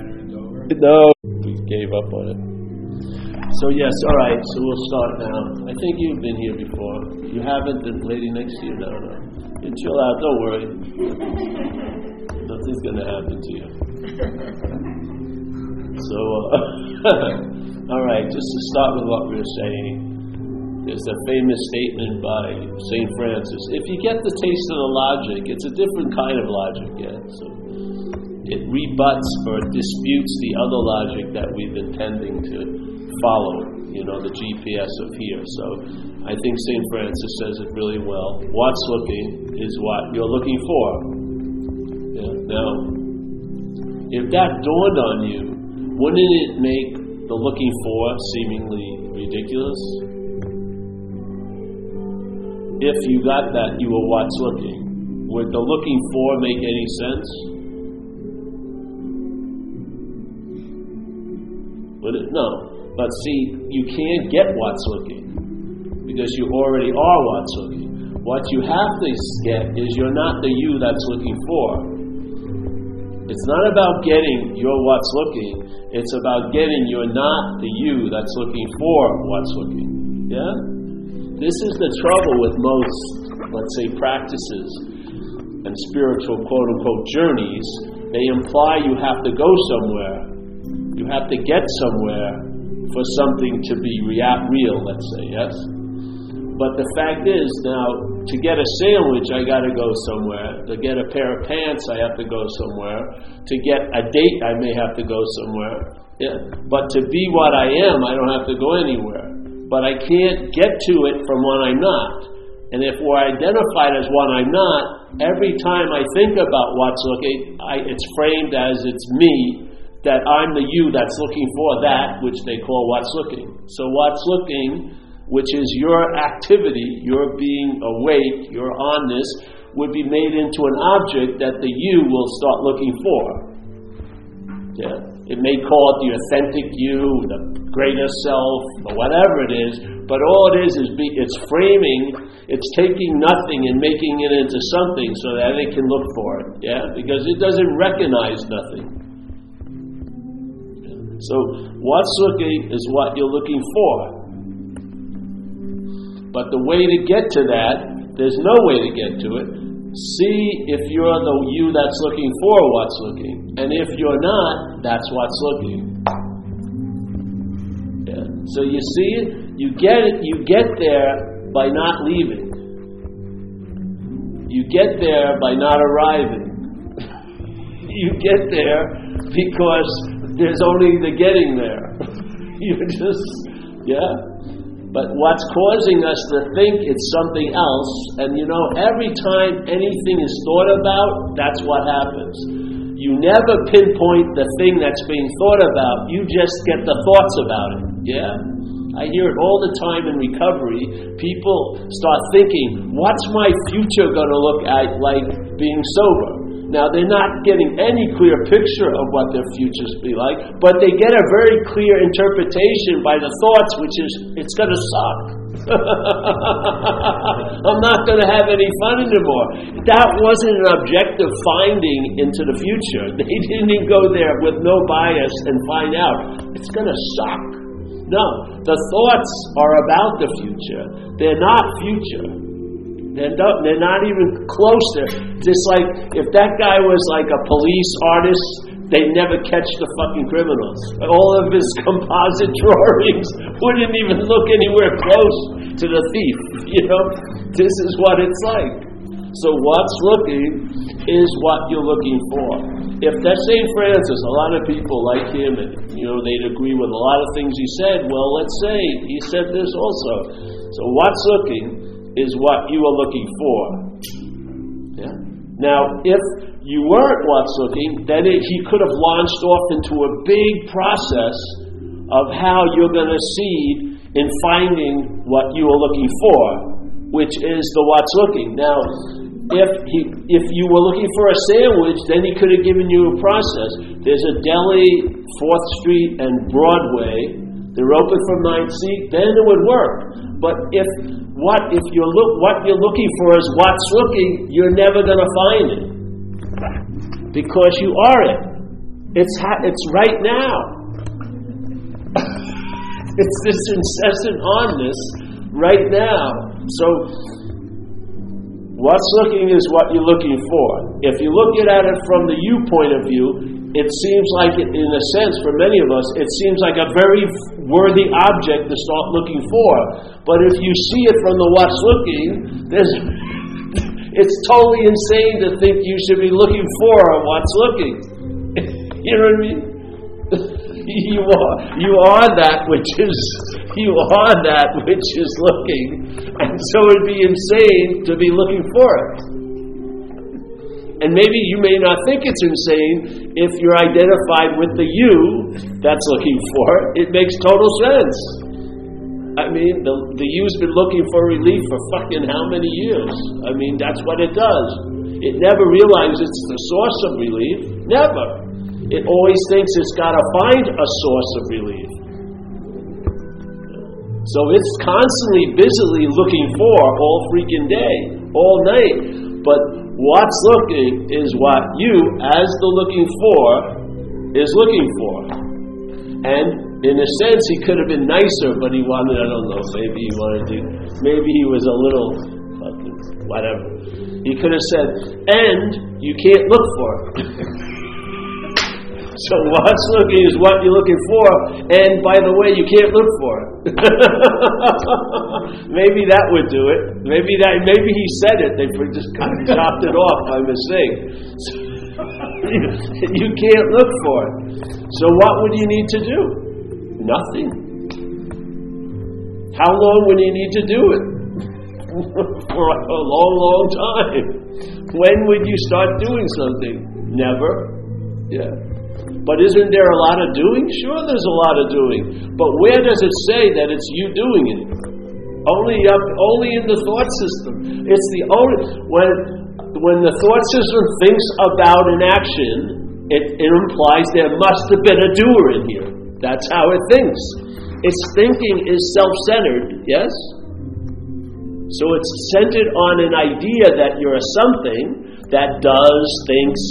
patterns over? No, we gave up on it. So yes, all right. So we'll start now. I think you've been here before. You haven't. The lady next to you, no, no. You chill out. Don't worry. Nothing's going to happen to you. So, uh, all right. Just to start with what we were saying, there's a famous statement by Saint Francis. If you get the taste of the logic, it's a different kind of logic. Yeah. So it rebuts or disputes the other logic that we've been tending to follow, you know, the GPS of here. So I think St. Francis says it really well. What's looking is what you're looking for. Yeah. Now, if that dawned on you, wouldn't it make the looking for seemingly ridiculous? If you got that, you were what's looking. Would the looking for make any sense? Would it? No. But see, you can't get what's looking because you already are what's looking. What you have to get is you're not the you that's looking for. It's not about getting your what's looking, it's about getting you're not the you that's looking for what's looking. Yeah? This is the trouble with most, let's say, practices and spiritual quote unquote journeys. They imply you have to go somewhere, you have to get somewhere, for something to be rea- real, let's say, yes? But the fact is, now, to get a sandwich, I got to go somewhere. To get a pair of pants, I have to go somewhere. To get a date, I may have to go somewhere. Yeah? But to be what I am, I don't have to go anywhere. But I can't get to it from what I'm not. And if we're identified as what I'm not, every time I think about what's looking, I, it's framed as it's me that I'm the you that's looking for that which they call what's looking. So, what's looking, which is your activity, your being awake, your onness, would be made into an object that the you will start looking for. Yeah. It may call it the authentic you, the greater self, or whatever it is, but all it is is be, it's framing, it's taking nothing and making it into something so that it can look for it. Yeah, because it doesn't recognize nothing. So, what's looking is what you're looking for. But the way to get to that, there's no way to get to it. See if you're the you that's looking for what's looking. And if you're not, that's what's looking. Yeah. So you see it, you get it, you get there by not leaving. You get there by not arriving. you get there because there's only the getting there. you just, yeah. But what's causing us to think it's something else, and you know, every time anything is thought about, that's what happens. You never pinpoint the thing that's being thought about, you just get the thoughts about it. Yeah? I hear it all the time in recovery. People start thinking, what's my future going to look like being sober? Now, they're not getting any clear picture of what their futures be like, but they get a very clear interpretation by the thoughts, which is, it's going to suck. I'm not going to have any fun anymore. That wasn't an objective finding into the future. They didn't even go there with no bias and find out. It's going to suck. No, the thoughts are about the future, they're not future. They're not, they're not even closer. Just like if that guy was like a police artist, they'd never catch the fucking criminals. All of his composite drawings wouldn't even look anywhere close to the thief. You know, this is what it's like. So what's looking is what you're looking for. If that St. Francis, a lot of people like him and you know they'd agree with a lot of things he said. Well, let's say he said this also. So what's looking is what you are looking for. Yeah? Now, if you weren't what's looking, then it, he could have launched off into a big process of how you're going to seed in finding what you are looking for, which is the what's looking. Now, if he if you were looking for a sandwich, then he could have given you a process. There's a deli, Fourth Street and Broadway. They're open from 9 seat, then it would work. But if what if you look what you're looking for is what's looking, you're never going to find it because you are it. It's, ha- it's right now. it's this incessant onness right now. So, what's looking is what you're looking for. If you look at it from the you point of view, it seems like, in a sense, for many of us, it seems like a very worthy object to start looking for. But if you see it from the what's looking, there's, it's totally insane to think you should be looking for what's looking. you know what I mean? you are you are that which is you are that which is looking, and so it'd be insane to be looking for it. And maybe you may not think it's insane if you're identified with the you that's looking for it. It makes total sense. I mean, the, the you's been looking for relief for fucking how many years? I mean, that's what it does. It never realizes it's the source of relief. Never. It always thinks it's got to find a source of relief. So it's constantly busily looking for all freaking day, all night. But What's looking is what you, as the looking for, is looking for. And in a sense, he could have been nicer, but he wanted, I don't know, maybe he wanted to, maybe he was a little, whatever. He could have said, and you can't look for it. So what's looking is what you're looking for, and by the way, you can't look for it. maybe that would do it. Maybe that. Maybe he said it. They just kind of chopped it off by mistake. So, you can't look for it. So what would you need to do? Nothing. How long would you need to do it? for a long, long time. When would you start doing something? Never. Yeah. But isn't there a lot of doing? Sure, there's a lot of doing. But where does it say that it's you doing it? Only up, only in the thought system. It's the only when when the thought system thinks about an action, it, it implies there must have been a doer in here. That's how it thinks. Its thinking is self-centered. Yes. So it's centered on an idea that you're something, that does, thinks,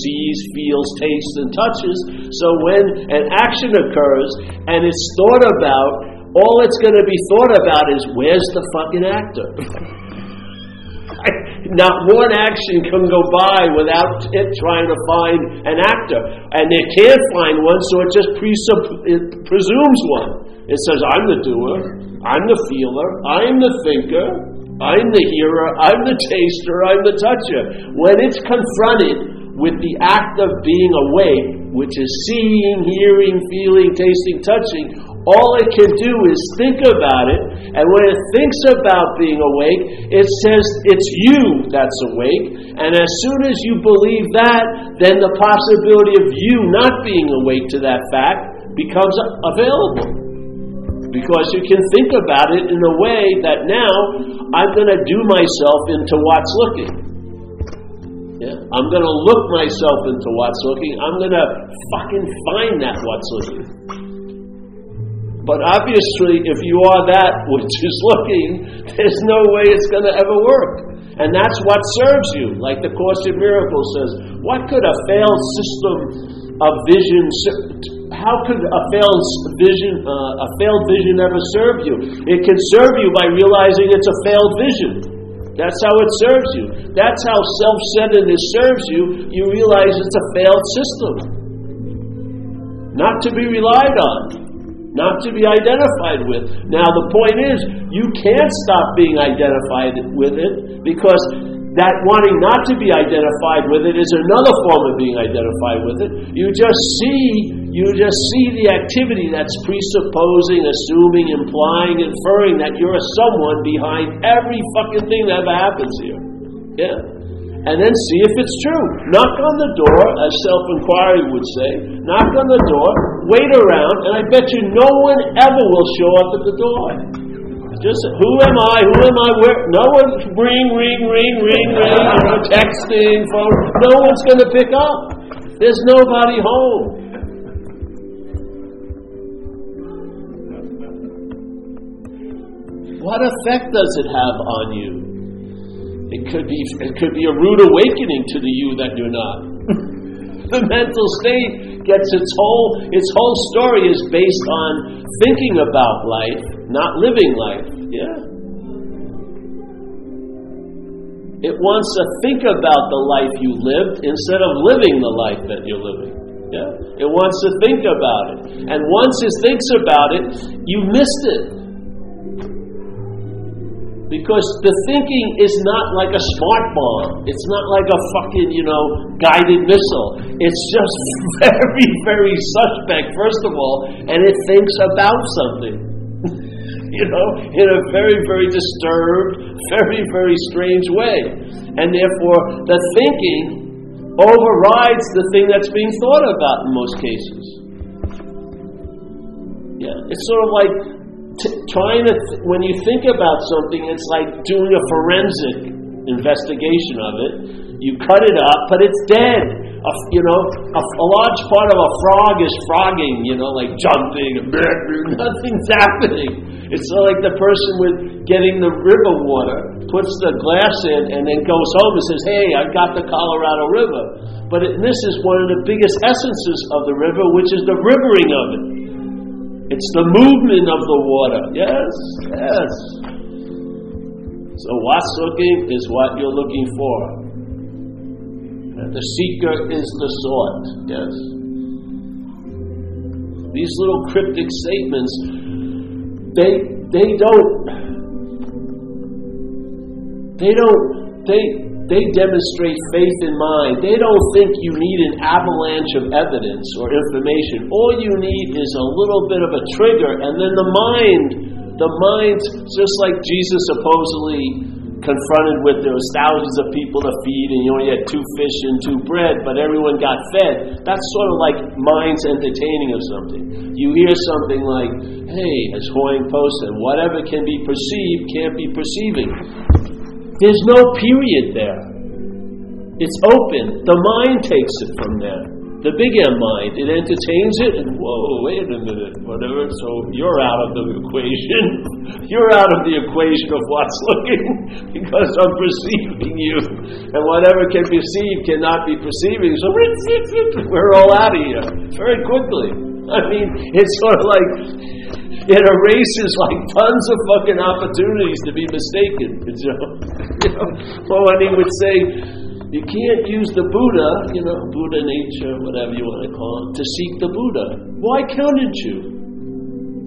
sees, feels, tastes, and touches. So when an action occurs and it's thought about, all it's going to be thought about is where's the fucking actor? Not one action can go by without it trying to find an actor. And it can't find one, so it just presupp- it presumes one. It says, I'm the doer, I'm the feeler, I'm the thinker, I'm the hearer, I'm the taster, I'm the toucher. When it's confronted with the act of being awake, which is seeing, hearing, feeling, tasting, touching, all it can do is think about it. And when it thinks about being awake, it says it's you that's awake. And as soon as you believe that, then the possibility of you not being awake to that fact becomes available because you can think about it in a way that now I'm going to do myself into what's looking. Yeah? I'm going to look myself into what's looking. I'm going to fucking find that what's looking. But obviously, if you are that which is looking, there's no way it's going to ever work. And that's what serves you. Like the Course in Miracles says, what could a failed system of vision how could a failed vision, uh, a failed vision ever serve you? It can serve you by realizing it's a failed vision. That's how it serves you. That's how self-centeredness serves you. You realize it's a failed system, not to be relied on, not to be identified with. Now the point is, you can't stop being identified with it because that wanting not to be identified with it is another form of being identified with it. You just see you just see the activity that's presupposing, assuming, implying, inferring that you're someone behind every fucking thing that ever happens here. Yeah? And then see if it's true. Knock on the door, as self inquiry would say. Knock on the door, wait around, and I bet you no one ever will show up at the door. Just who am I? Who am I? Where? No one's ring, ring, ring, ring, ring. You texting, phone. No one's going to pick up. There's nobody home. What effect does it have on you? It could be it could be a rude awakening to the you that you're not. the mental state gets its whole its whole story is based on thinking about life, not living life. Yeah. It wants to think about the life you lived instead of living the life that you're living. Yeah? It wants to think about it. And once it thinks about it, you missed it. Because the thinking is not like a smart bomb. It's not like a fucking, you know, guided missile. It's just very, very suspect, first of all, and it thinks about something. you know, in a very, very disturbed, very, very strange way. And therefore, the thinking overrides the thing that's being thought about in most cases. Yeah, it's sort of like trying to, th- when you think about something, it's like doing a forensic investigation of it. You cut it up, but it's dead. A, you know, a, a, large part of a frog is frogging, you know, like jumping, nothing's happening. It's like the person with getting the river water puts the glass in and then goes home and says, Hey, I got the Colorado River. But it, this is one of the biggest essences of the river, which is the rivering of it. It's the movement of the water. Yes, yes. So what's looking is what you're looking for. The seeker is the sought. Yes. These little cryptic statements, they they don't they don't they they demonstrate faith in mind. They don't think you need an avalanche of evidence or information. All you need is a little bit of a trigger, and then the mind, the mind's just like Jesus supposedly confronted with there was thousands of people to feed, and you only had two fish and two bread, but everyone got fed. That's sort of like mind's entertaining of something. You hear something like, "Hey," as Hoying posted, "Whatever can be perceived can't be perceiving." There's no period there. It's open. The mind takes it from there. The big M mind, it entertains it, and whoa, wait a minute, whatever. So you're out of the equation. you're out of the equation of what's looking because I'm perceiving you. And whatever can be perceive cannot be perceiving. So we're all out of here very quickly. I mean, it's sort of like it erases like tons of fucking opportunities to be mistaken. You know, you know? Well, he would say, you can't use the Buddha, you know, Buddha nature, whatever you want to call it, to seek the Buddha. Why couldn't you?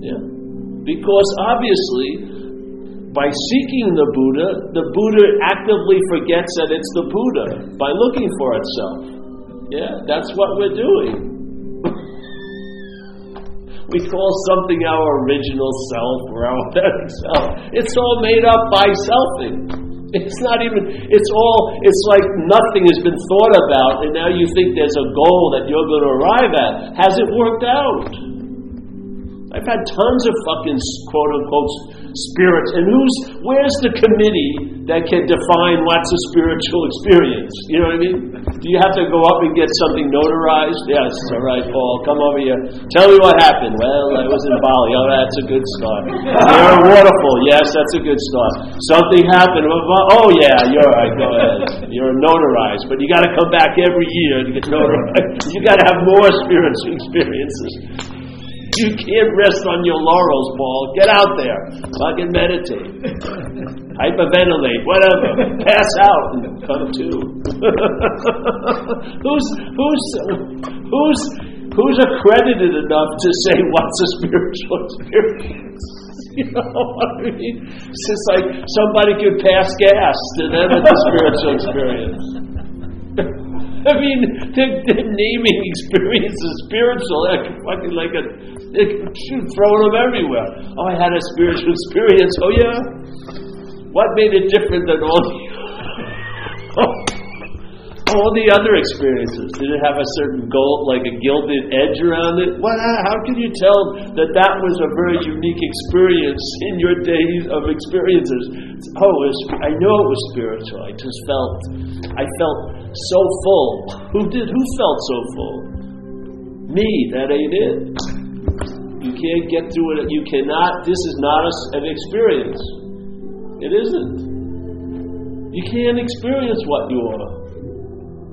Yeah. Because obviously, by seeking the Buddha, the Buddha actively forgets that it's the Buddha by looking for itself. Yeah, that's what we're doing. We call something our original self or our authentic self. It's all made up by selfing. It's not even, it's all, it's like nothing has been thought about, and now you think there's a goal that you're going to arrive at. Has it worked out? I've had tons of fucking quote unquote spirits. And who's where's the committee that can define what's a spiritual experience? You know what I mean? Do you have to go up and get something notarized? Yes, all right, Paul, come over here. Tell me what happened. Well, I was in Bali. Oh, that's a good start. You're a waterfall. Yes, that's a good start. Something happened. Oh, oh yeah, you're all right. Go ahead. You're notarized, but you got to come back every year to get notarized. You got to have more spiritual experiences. You can't rest on your laurels, Paul. Get out there. Fucking meditate. Hyperventilate, whatever. Pass out and come to. who's who's who's who's accredited enough to say what's a spiritual experience? You know what I mean? It's just like somebody could pass gas to them it's a spiritual experience. I mean, the, the naming experience is spiritual. Like fucking like a, shoot, throwing them everywhere. Oh, I had a spiritual experience. Oh yeah. What made it different than all the all the other experiences? Did it have a certain gold, like a gilded edge around it? What? How can you tell that that was a very unique experience in your days of experiences? Oh, was, I know it was spiritual. I just felt, I felt so full. Who did? Who felt so full? Me. That ain't it. You can't get through it. You cannot. This is not a, an experience. It isn't. You can't experience what you are.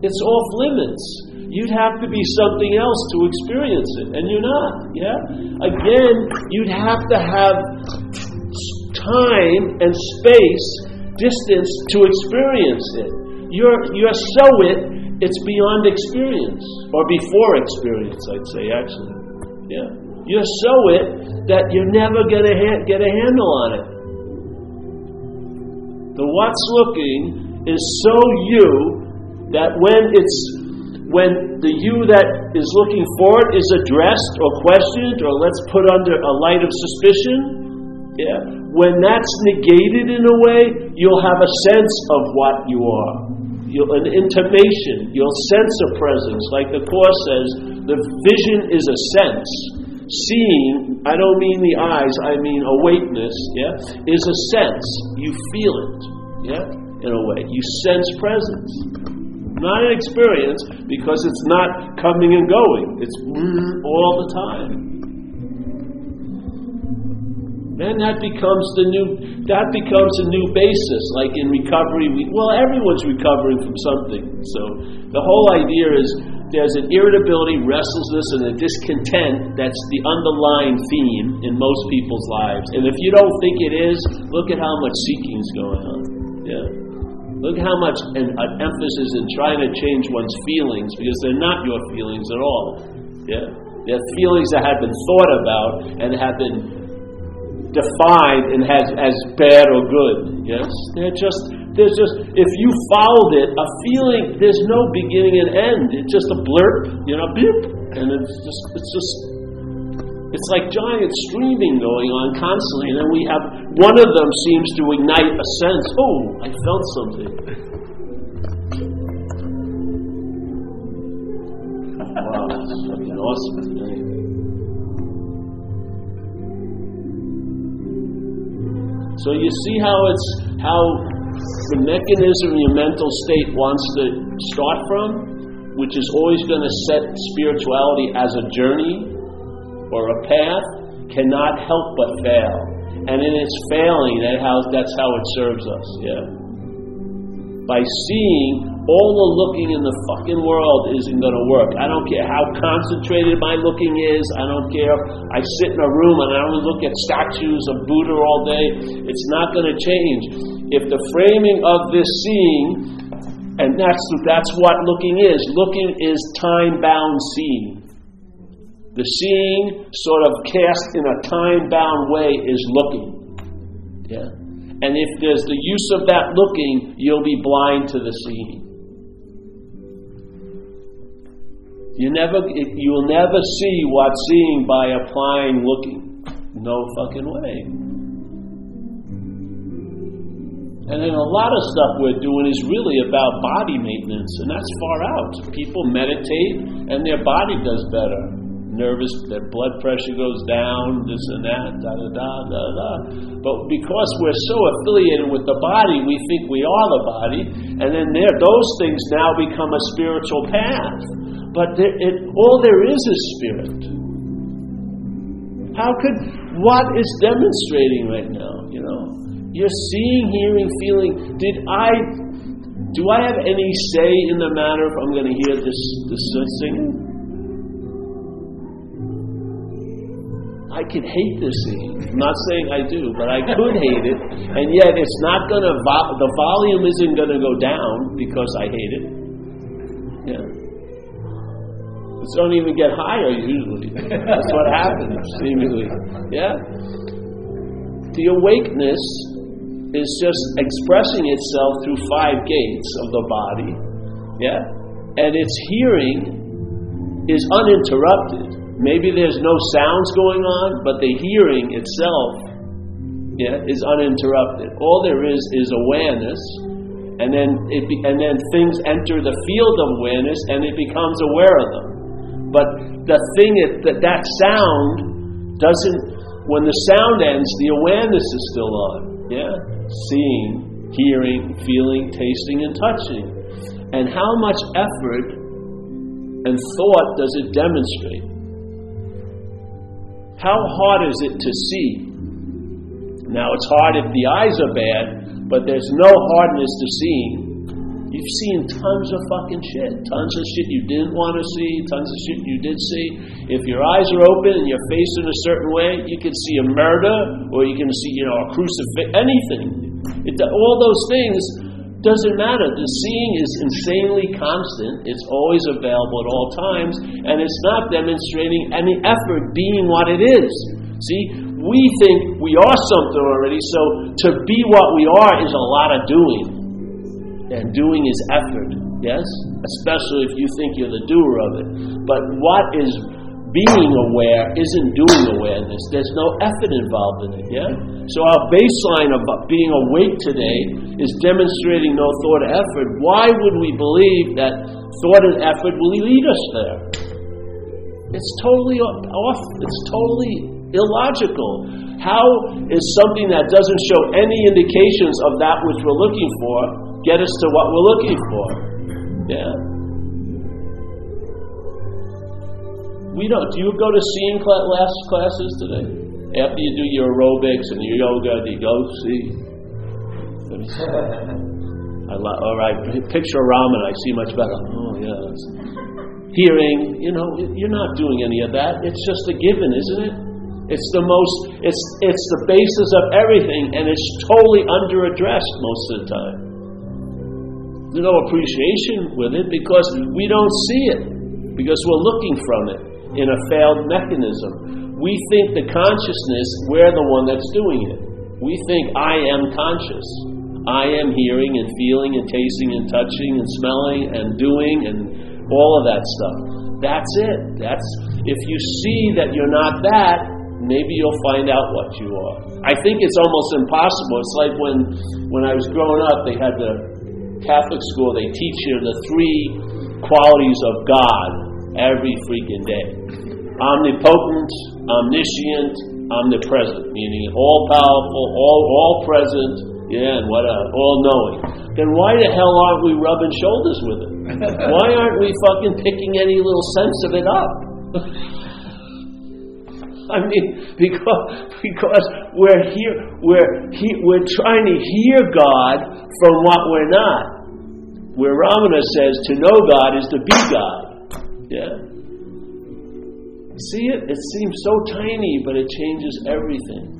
It's off limits. you'd have to be something else to experience it, and you're not. Yeah? Again, you'd have to have time and space, distance to experience it. You're, you're so it, it's beyond experience, or before experience, I'd say, actually. Yeah? You're so it that you're never going to ha- get a handle on it. The what's looking is so you that when it's when the you that is looking for it is addressed or questioned or let's put under a light of suspicion, yeah, when that's negated in a way, you'll have a sense of what you are. You'll, an intimation. You'll sense a presence. Like the Course says, the vision is a sense. Seeing, I don't mean the eyes, I mean awakeness, yeah, is a sense. You feel it, yeah, in a way. You sense presence. Not an experience because it's not coming and going. It's all the time. Then that becomes the new that becomes a new basis. Like in recovery, we, well, everyone's recovering from something. So the whole idea is there's an irritability, restlessness, and a discontent that's the underlying theme in most people's lives. And if you don't think it is, look at how much seeking is going on. Look how much an, an emphasis in trying to change one's feelings because they're not your feelings at all. Yeah? They're feelings that have been thought about and have been defined and has as bad or good. Yes? They're just there's just if you followed it, a feeling there's no beginning and end. It's just a blurb, you know, beep, and it's just it's just it's like giant streaming going on constantly, and then we have one of them seems to ignite a sense. Oh, I felt something. wow, it's fucking awesome today. So you see how it's how the mechanism your mental state wants to start from, which is always going to set spirituality as a journey or a path cannot help but fail. And in its failing, that how, that's how it serves us, yeah. By seeing all the looking in the fucking world isn't going to work. I don't care how concentrated my looking is. I don't care. I sit in a room and I only look at statues of Buddha all day. It's not going to change. If the framing of this seeing, and that's that's what looking is. Looking is time-bound seeing. The seeing, sort of cast in a time bound way, is looking. Yeah? And if there's the use of that looking, you'll be blind to the seeing. You never, you'll never see what's seeing by applying looking. No fucking way. And then a lot of stuff we're doing is really about body maintenance, and that's far out. People meditate, and their body does better nervous, their blood pressure goes down, this and that, da da da da da. But because we're so affiliated with the body, we think we are the body, and then there, those things now become a spiritual path. But there, it, all there is is spirit. How could what is demonstrating right now? You know, you're seeing, hearing, feeling. Did I? Do I have any say in the matter if I'm going to hear this this singing? I could hate this scene. I'm not saying I do, but I could hate it, and yet it's not going to, vo- the volume isn't going to go down because I hate it. Yeah. It's don't even get higher usually. That's what happens, seemingly. Yeah? The awakeness is just expressing itself through five gates of the body. Yeah? And its hearing is uninterrupted. Maybe there's no sounds going on, but the hearing itself yeah, is uninterrupted. All there is is awareness, and then it be, and then things enter the field of awareness, and it becomes aware of them. But the thing is that that sound doesn't. When the sound ends, the awareness is still on. Yeah, seeing, hearing, feeling, tasting, and touching. And how much effort and thought does it demonstrate? How hard is it to see? Now, it's hard if the eyes are bad, but there's no hardness to seeing. You've seen tons of fucking shit. Tons of shit you didn't want to see, tons of shit you did see. If your eyes are open and you're facing a certain way, you can see a murder or you can see, you know, a crucifix, anything. It, all those things doesn't matter. The seeing is insanely constant. It's always available at all times, and it's not demonstrating any effort being what it is. See, we think we are something already, so to be what we are is a lot of doing. And doing is effort, yes? Especially if you think you're the doer of it. But what is being aware isn't doing awareness. There's no effort involved in it, yeah? So our baseline of being awake today is demonstrating no thought or effort. Why would we believe that thought and effort will lead us there? It's totally off. It's totally illogical. How is something that doesn't show any indications of that which we're looking for get us to what we're looking for? Yeah. We don't. Do you go to seeing class classes today? After you do your aerobics and your yoga, do you go see? I lo- all right, picture ramen. I see much better. Oh yes. Hearing, you know, you're not doing any of that. It's just a given, isn't it? It's the most. It's it's the basis of everything, and it's totally underaddressed most of the time. There's no appreciation with it because we don't see it because we're looking from it in a failed mechanism. We think the consciousness, we're the one that's doing it. We think I am conscious. I am hearing and feeling and tasting and touching and smelling and doing and all of that stuff. That's it. That's if you see that you're not that, maybe you'll find out what you are. I think it's almost impossible. It's like when when I was growing up, they had the Catholic school. They teach you the three qualities of God every freaking day. Omnipotent, omniscient, omnipresent, meaning all powerful, all all present, yeah, and what a, all knowing. Then why the hell aren't we rubbing shoulders with it? why aren't we fucking picking any little sense of it up? I mean, because because we're here, we're he, we're trying to hear God from what we're not. Where Ramana says to know God is to be God. Yeah. See it? It seems so tiny, but it changes everything.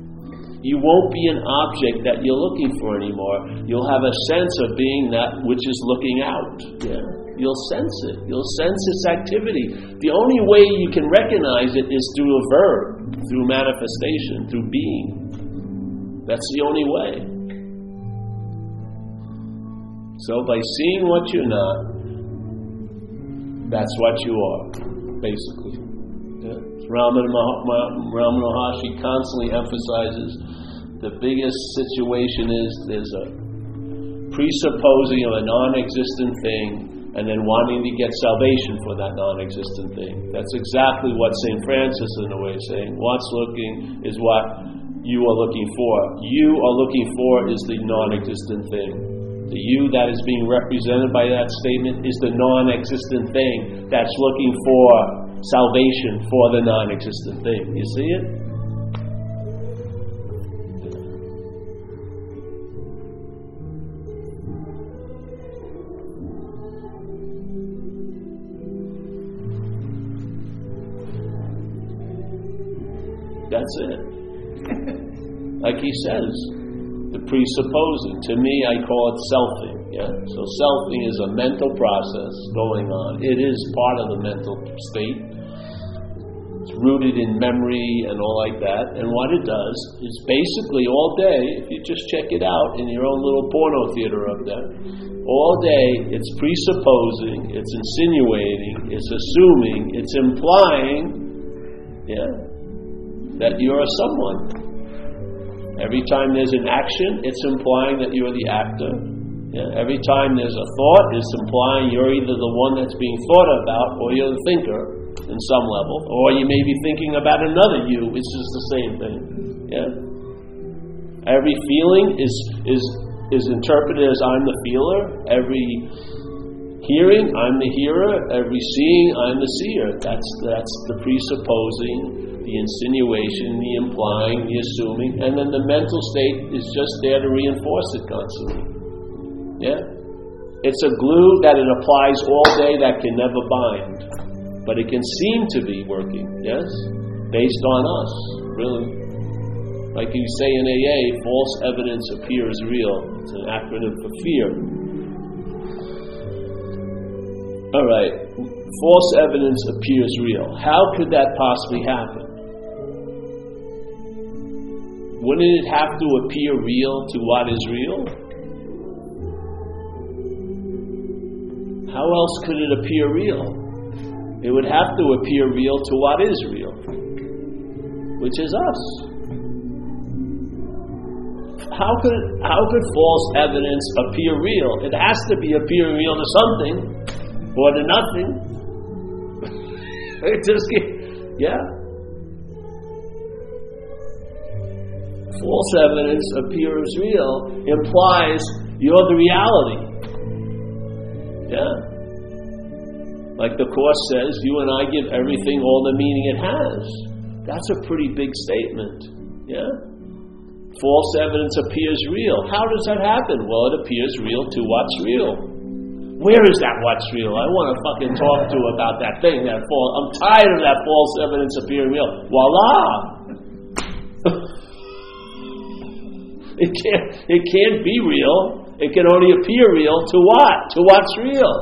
You won't be an object that you're looking for anymore. You'll have a sense of being that which is looking out. Yeah. You'll sense it. You'll sense its activity. The only way you can recognize it is through a verb, through manifestation, through being. That's the only way. So by seeing what you're not, that's what you are, basically. Yeah. Ramana, Maharshi constantly emphasizes the biggest situation is there's a presupposing of a non existent thing and then wanting to get salvation for that non existent thing. That's exactly what St. Francis, in a way, is saying. What's looking is what you are looking for. You are looking for is the non existent thing. The you that is being represented by that statement is the non existent thing that's looking for salvation for the non existent thing. You see it? That's it. like he says, the presupposing. To me, I call it selfing. Yeah? So selfing is a mental process going on. It is part of the mental state. It's rooted in memory and all like that. And what it does is basically all day, if you just check it out in your own little porno theater of that, all day it's presupposing, it's insinuating, it's assuming, it's implying, yeah, that you're a someone. Every time there's an action, it's implying that you're the actor. Yeah? Every time there's a thought, it's implying you're either the one that's being thought about or you're the thinker in some level. Or you may be thinking about another you, which is the same thing. Yeah? Every feeling is, is, is interpreted as I'm the feeler. Every hearing, I'm the hearer. Every seeing, I'm the seer. That's, that's the presupposing the insinuation, the implying, the assuming, and then the mental state is just there to reinforce it constantly. Yeah? It's a glue that it applies all day that can never bind. But it can seem to be working, yes? Based on us, really. Like you say in AA, false evidence appears real. It's an acronym for fear. All right, false evidence appears real. How could that possibly happen? Wouldn't it have to appear real to what is real? How else could it appear real? It would have to appear real to what is real, which is us. How could how could false evidence appear real? It has to be appearing real to something or to nothing. it just yeah. False evidence appears real implies you're the reality. Yeah. Like the Course says, you and I give everything all the meaning it has. That's a pretty big statement. Yeah? False evidence appears real. How does that happen? Well, it appears real to what's real. Where is that what's real? I want to fucking talk to about that thing. That false. I'm tired of that false evidence appearing real. Voila! It can't. It can't be real it can only appear real to what? To what's real.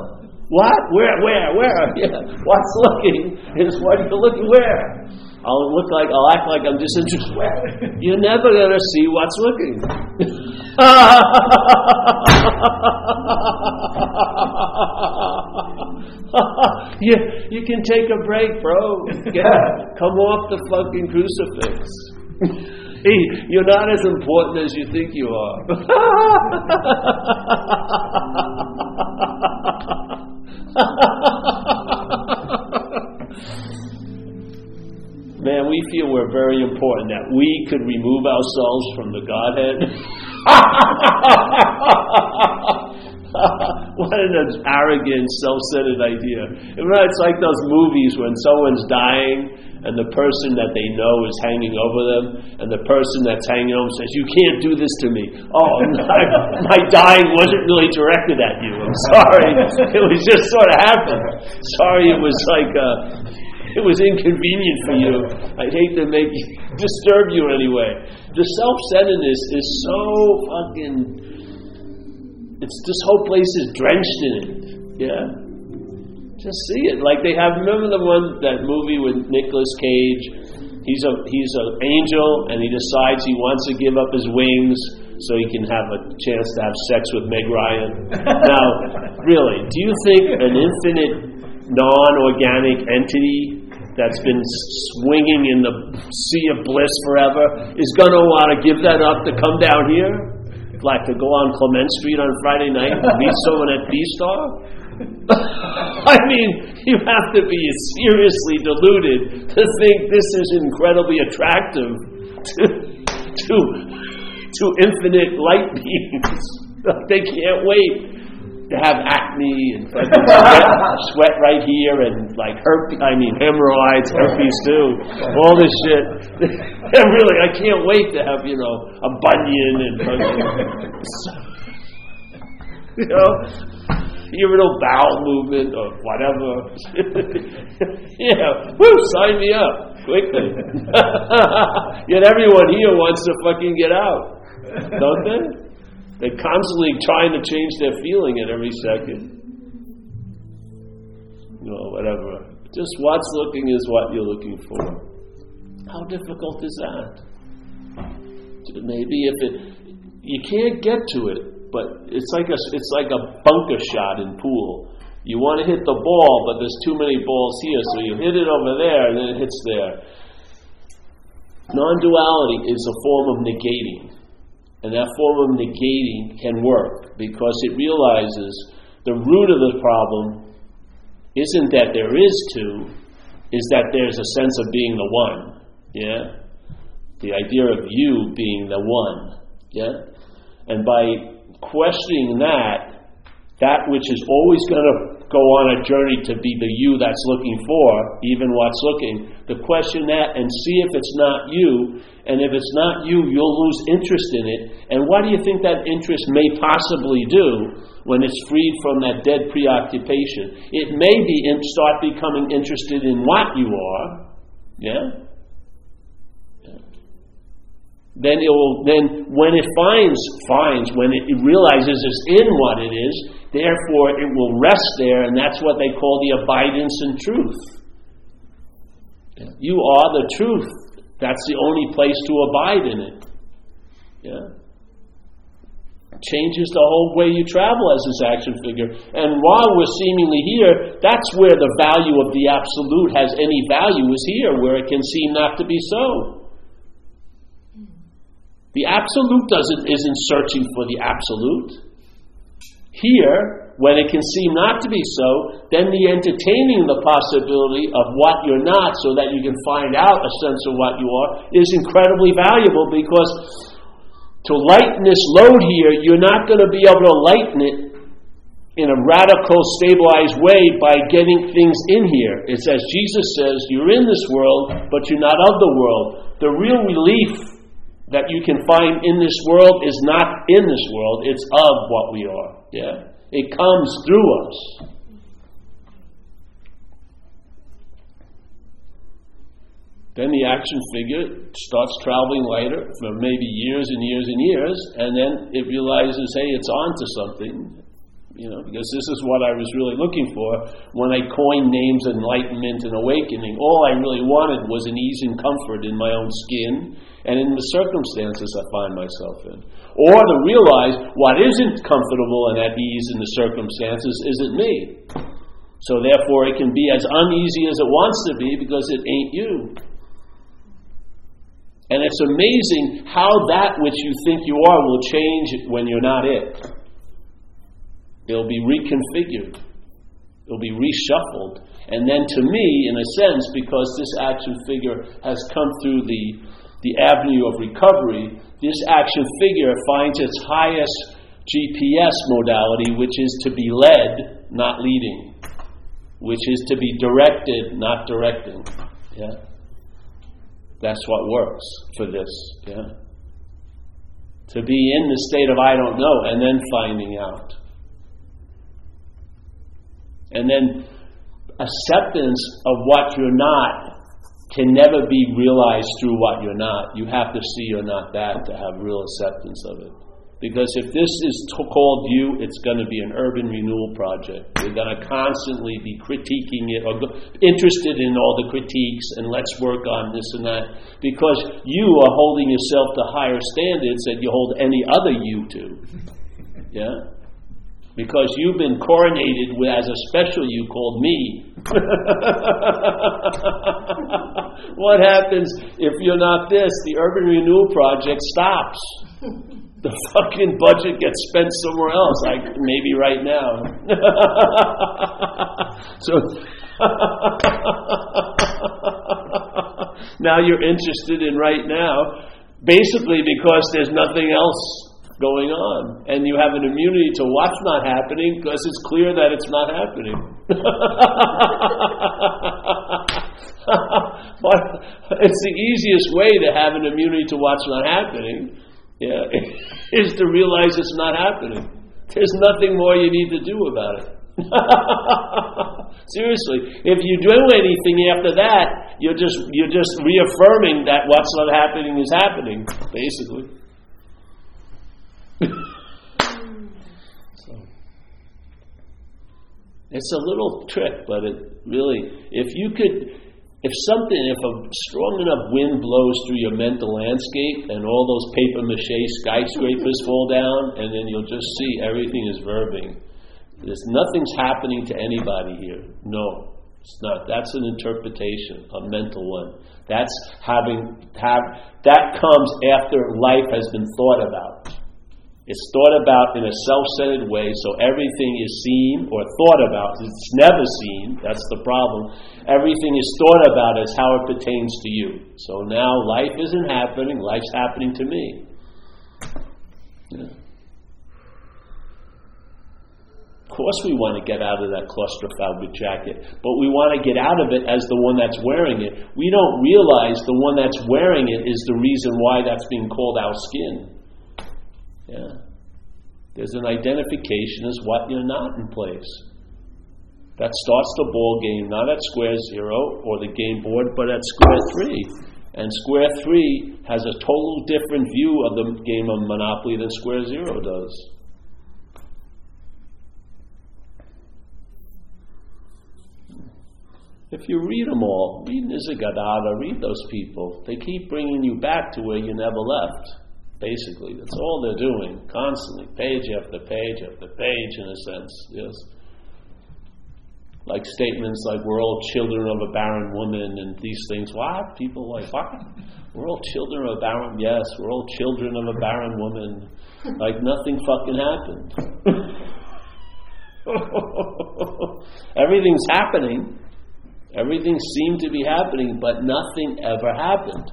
What? Where? Where? Where? Yeah. What's looking is what you're looking where. I'll look like I'll act like I'm disinterested. Where? You're never gonna see what's looking. you, you can take a break, bro. Get, come off the fucking crucifix. You're not as important as you think you are. Man, we feel we're very important, that we could remove ourselves from the Godhead. what an arrogant, self centered idea. It's like those movies when someone's dying and the person that they know is hanging over them, and the person that's hanging over says, You can't do this to me. Oh, my, my dying wasn't really directed at you. I'm sorry. It was just sort of happened. Sorry, it was like, uh, it was inconvenient for you. I hate to make disturb you anyway. The self centeredness is so fucking. It's this whole place is drenched in it. Yeah. Just see it. Like they have. Remember the one that movie with Nicolas Cage? He's a he's an angel, and he decides he wants to give up his wings so he can have a chance to have sex with Meg Ryan. now, really, do you think an infinite, non-organic entity that's been swinging in the sea of bliss forever is going to want to give that up to come down here? Like to go on Clement Street on Friday night and meet someone at B Star? I mean, you have to be seriously deluded to think this is incredibly attractive to, to, to infinite light beings. they can't wait to have acne and sweat, sweat right here and like herpes, I mean hemorrhoids, herpes too, all this shit. and really, I can't wait to have, you know, a bunion and, you know, irritable bowel movement or whatever. yeah, woo, sign me up quickly. Yet everyone here wants to fucking get out, don't they? They're constantly trying to change their feeling at every second. You know, whatever. Just what's looking is what you're looking for. How difficult is that? Maybe if it, you can't get to it but it's like a it's like a bunker shot in pool. You want to hit the ball, but there's too many balls here, so you hit it over there, and then it hits there. Non-duality is a form of negating, and that form of negating can work because it realizes the root of the problem isn't that there is two, is that there's a sense of being the one. Yeah, the idea of you being the one. Yeah, and by questioning that, that which is always going to go on a journey to be the you that's looking for, even what's looking, to question that and see if it's not you. And if it's not you, you'll lose interest in it. And what do you think that interest may possibly do? when it's freed from that dead preoccupation. It may be start becoming interested in what you are, yeah. Then it will. Then when it finds finds when it realizes it's in what it is, therefore it will rest there, and that's what they call the abidance in truth. Yeah. You are the truth. That's the only place to abide in it. Yeah changes the whole way you travel as this action figure. And while we're seemingly here, that's where the value of the absolute has any value, is here, where it can seem not to be so. The absolute doesn't, isn't searching for the absolute. Here, when it can seem not to be so, then the entertaining the possibility of what you're not so that you can find out a sense of what you are is incredibly valuable because to lighten this load here, you're not going to be able to lighten it in a radical, stabilized way by getting things in here. It's as Jesus says, you're in this world, but you're not of the world. The real relief that you can find in this world is not in this world, it's of what we are. Yeah? It comes through us. Then the action figure starts traveling lighter for maybe years and years and years, and then it realizes, hey, it's on to something. You know, because this is what I was really looking for when I coined names enlightenment and awakening. All I really wanted was an ease and comfort in my own skin and in the circumstances I find myself in. Or to realize what isn't comfortable and at ease in the circumstances isn't me. So therefore, it can be as uneasy as it wants to be because it ain't you. And it's amazing how that which you think you are will change when you're not it. It'll be reconfigured, it'll be reshuffled. And then, to me, in a sense, because this action figure has come through the, the avenue of recovery, this action figure finds its highest GPS modality, which is to be led, not leading, which is to be directed, not directing. Yeah? That's what works for this, yeah? To be in the state of I don't know and then finding out. And then acceptance of what you're not can never be realized through what you're not. You have to see you're not that to have real acceptance of it. Because if this is called you, it's going to be an urban renewal project. You're going to constantly be critiquing it or interested in all the critiques and let's work on this and that. Because you are holding yourself to higher standards than you hold any other you to. Yeah? Because you've been coronated with, as a special you called me. what happens if you're not this? The urban renewal project stops the fucking budget gets spent somewhere else, like maybe right now. so now you're interested in right now, basically because there's nothing else going on, and you have an immunity to what's not happening because it's clear that it's not happening. but it's the easiest way to have an immunity to what's not happening yeah, is to realize it's not happening. There's nothing more you need to do about it. Seriously, if you do anything after that, you're just you're just reaffirming that what's not happening is happening, basically. so it's a little trick, but it really, if you could if something, if a strong enough wind blows through your mental landscape and all those paper mache skyscrapers fall down, and then you'll just see everything is verbing. There's nothing's happening to anybody here. No, it's not. That's an interpretation, a mental one. That's having have that comes after life has been thought about. It's thought about in a self centered way, so everything is seen or thought about. It's never seen, that's the problem. Everything is thought about as how it pertains to you. So now life isn't happening, life's happening to me. Yeah. Of course, we want to get out of that claustrophobic jacket, but we want to get out of it as the one that's wearing it. We don't realize the one that's wearing it is the reason why that's being called our skin. Yeah. There's an identification as what you're not in place. That starts the ball game not at square zero or the game board, but at square three. And square three has a total different view of the game of Monopoly than square zero does. If you read them all, read Nisargadatta, read those people. They keep bringing you back to where you never left. Basically, that's all they're doing constantly, page after page after page, in a sense. Yes, like statements like "we're all children of a barren woman" and these things. What people like? What? We're all children of a barren. Yes, we're all children of a barren woman. Like nothing fucking happened. Everything's happening. Everything seemed to be happening, but nothing ever happened.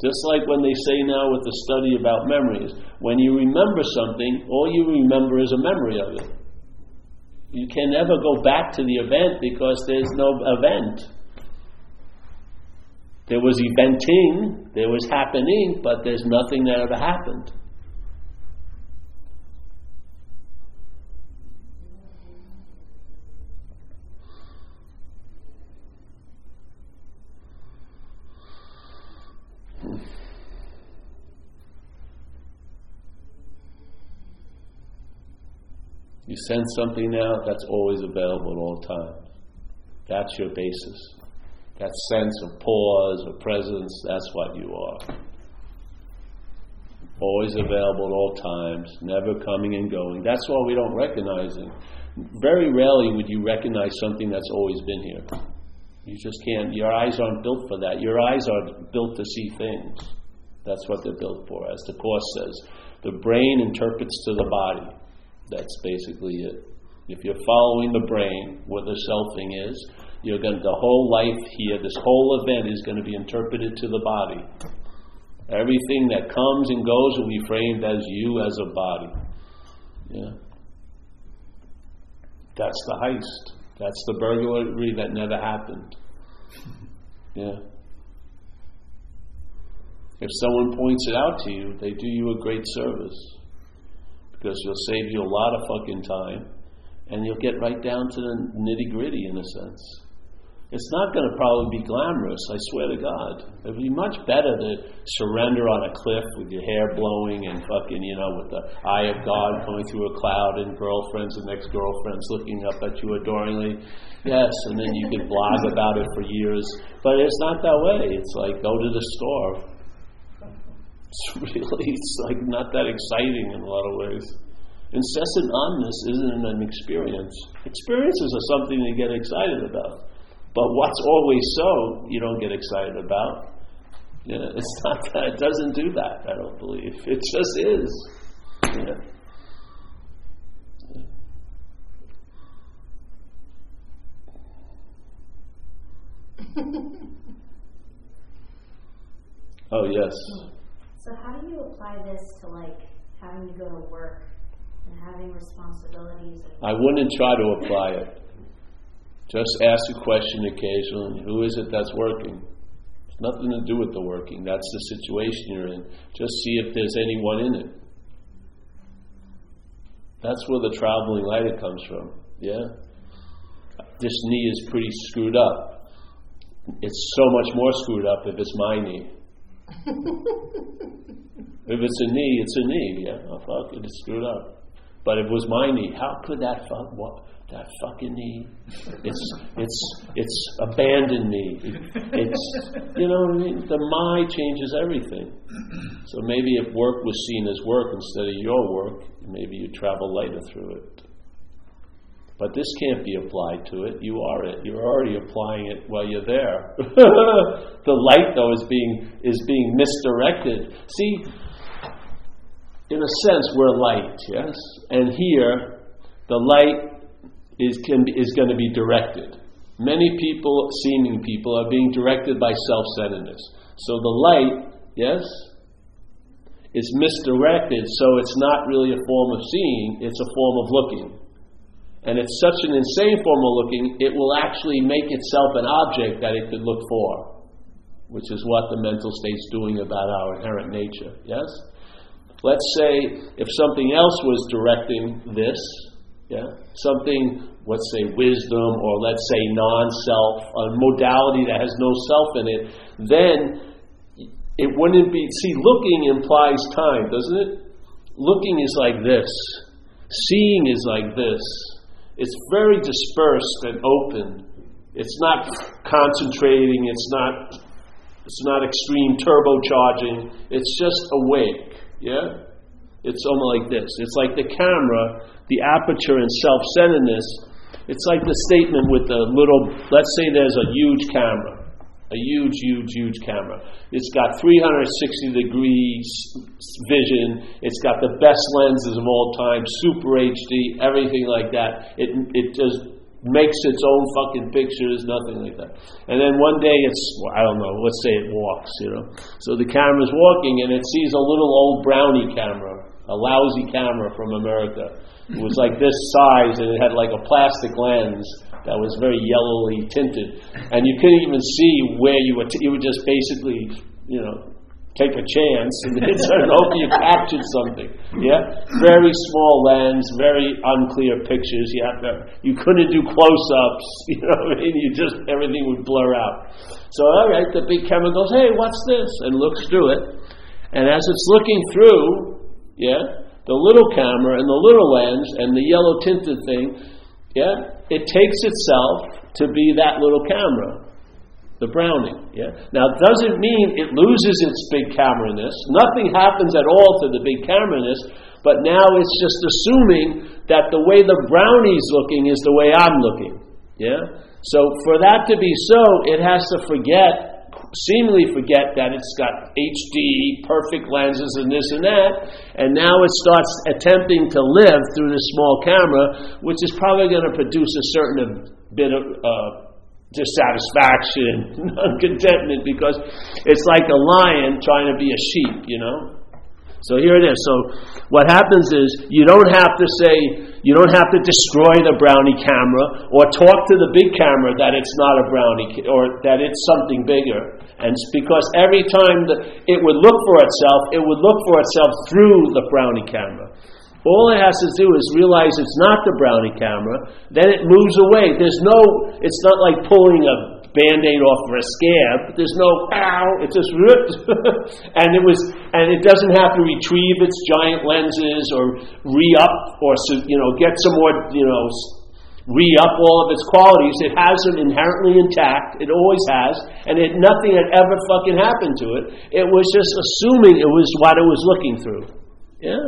Just like when they say now with the study about memories, when you remember something, all you remember is a memory of it. You can never go back to the event because there's no event. There was eventing, there was happening, but there's nothing that ever happened. Sense something now, that's always available at all times. That's your basis. That sense of pause or presence, that's what you are. Always available at all times, never coming and going. That's why we don't recognize it. Very rarely would you recognize something that's always been here. You just can't, your eyes aren't built for that. Your eyes are built to see things. That's what they're built for. As the Course says, the brain interprets to the body. That's basically it. If you're following the brain, where the selfing is, you're going to, the whole life here, this whole event is going to be interpreted to the body. Everything that comes and goes will be framed as you as a body. Yeah. That's the heist. That's the burglary that never happened. Yeah. If someone points it out to you, they do you a great service because you'll save you a lot of fucking time and you'll get right down to the nitty gritty in a sense. It's not going to probably be glamorous, I swear to God. It'd be much better to surrender on a cliff with your hair blowing and fucking, you know, with the eye of God coming through a cloud and girlfriends and ex girlfriends looking up at you adoringly. Yes, and then you can blog about it for years. But it's not that way. It's like go to the store, it's really, it's like not that exciting in a lot of ways. Incessant onness isn't an experience. Experiences are something to get excited about. But what's always so, you don't get excited about. Yeah, it's not that. It doesn't do that, I don't believe. It just is. Yeah. oh, yes. So how do you apply this to like having to go to work and having responsibilities? I wouldn't try to apply it. Just ask a question occasionally. Who is it that's working? It's nothing to do with the working. That's the situation you're in. Just see if there's anyone in it. That's where the traveling lighter comes from. Yeah? This knee is pretty screwed up. It's so much more screwed up if it's my knee. If it's a knee, it's a knee. Yeah, oh, fuck it, screwed up. But it was my knee, how could that fuck what that fucking knee? It's it's it's abandoned me. it's you know what I mean. The my changes everything. So maybe if work was seen as work instead of your work, maybe you travel lighter through it. But this can't be applied to it. You are it. You're already applying it while you're there. the light, though, is being is being misdirected. See, in a sense, we're light, yes, and here the light is can is going to be directed. Many people, seeming people, are being directed by self-centeredness. So the light, yes, is misdirected. So it's not really a form of seeing; it's a form of looking and it's such an insane form of looking, it will actually make itself an object that it could look for, which is what the mental state's doing about our inherent nature. Yes? let's say if something else was directing this, yeah, something, let's say wisdom or let's say non-self, a modality that has no self in it, then it wouldn't be. See, looking implies time, doesn't it? Looking is like this. Seeing is like this. It's very dispersed and open. It's not concentrating. It's not. It's not extreme turbocharging. It's just awake. Yeah. It's almost like this. It's like the camera, the aperture and self-centeredness. It's like the statement with the little. Let's say there's a huge camera a huge, huge, huge camera. It's got 360 degrees vision. It's got the best lenses of all time, super HD, everything like that. It, it just makes its own fucking pictures, nothing like that. And then one day it's, I don't know, let's say it walks, you know. So the camera's walking and it sees a little old brownie camera, a lousy camera from America. It was like this size and it had like a plastic lens that was very yellowly tinted, and you couldn't even see where you were. T- you would just basically, you know, take a chance and turn over you captured something. Yeah, very small lens, very unclear pictures. You have to, you couldn't do close-ups. You know, I mean, you just everything would blur out. So all right, the big camera goes, hey, what's this? And looks through it, and as it's looking through, yeah, the little camera and the little lens and the yellow tinted thing, yeah, it takes itself to be that little camera, the Brownie. Yeah? Now, it doesn't mean it loses its big camera-ness. Nothing happens at all to the big camera-ness, but now it's just assuming that the way the Brownie's looking is the way I'm looking. Yeah? So, for that to be so, it has to forget seemingly forget that it's got HD, perfect lenses, and this and that, and now it starts attempting to live through this small camera, which is probably going to produce a certain bit of uh, dissatisfaction, contentment, because it's like a lion trying to be a sheep, you know? So here it is. So what happens is you don't have to say, you don't have to destroy the brownie camera or talk to the big camera that it's not a brownie or that it's something bigger. And it's because every time it would look for itself, it would look for itself through the brownie camera. All it has to do is realize it's not the brownie camera, then it moves away. There's no, it's not like pulling a band-aid off for a scab. But there's no ow, it just ripped. and it was and it doesn't have to retrieve its giant lenses or re-up or you know get some more you know re-up all of its qualities. It has them inherently intact. It always has, and it nothing had ever fucking happened to it. It was just assuming it was what it was looking through. Yeah,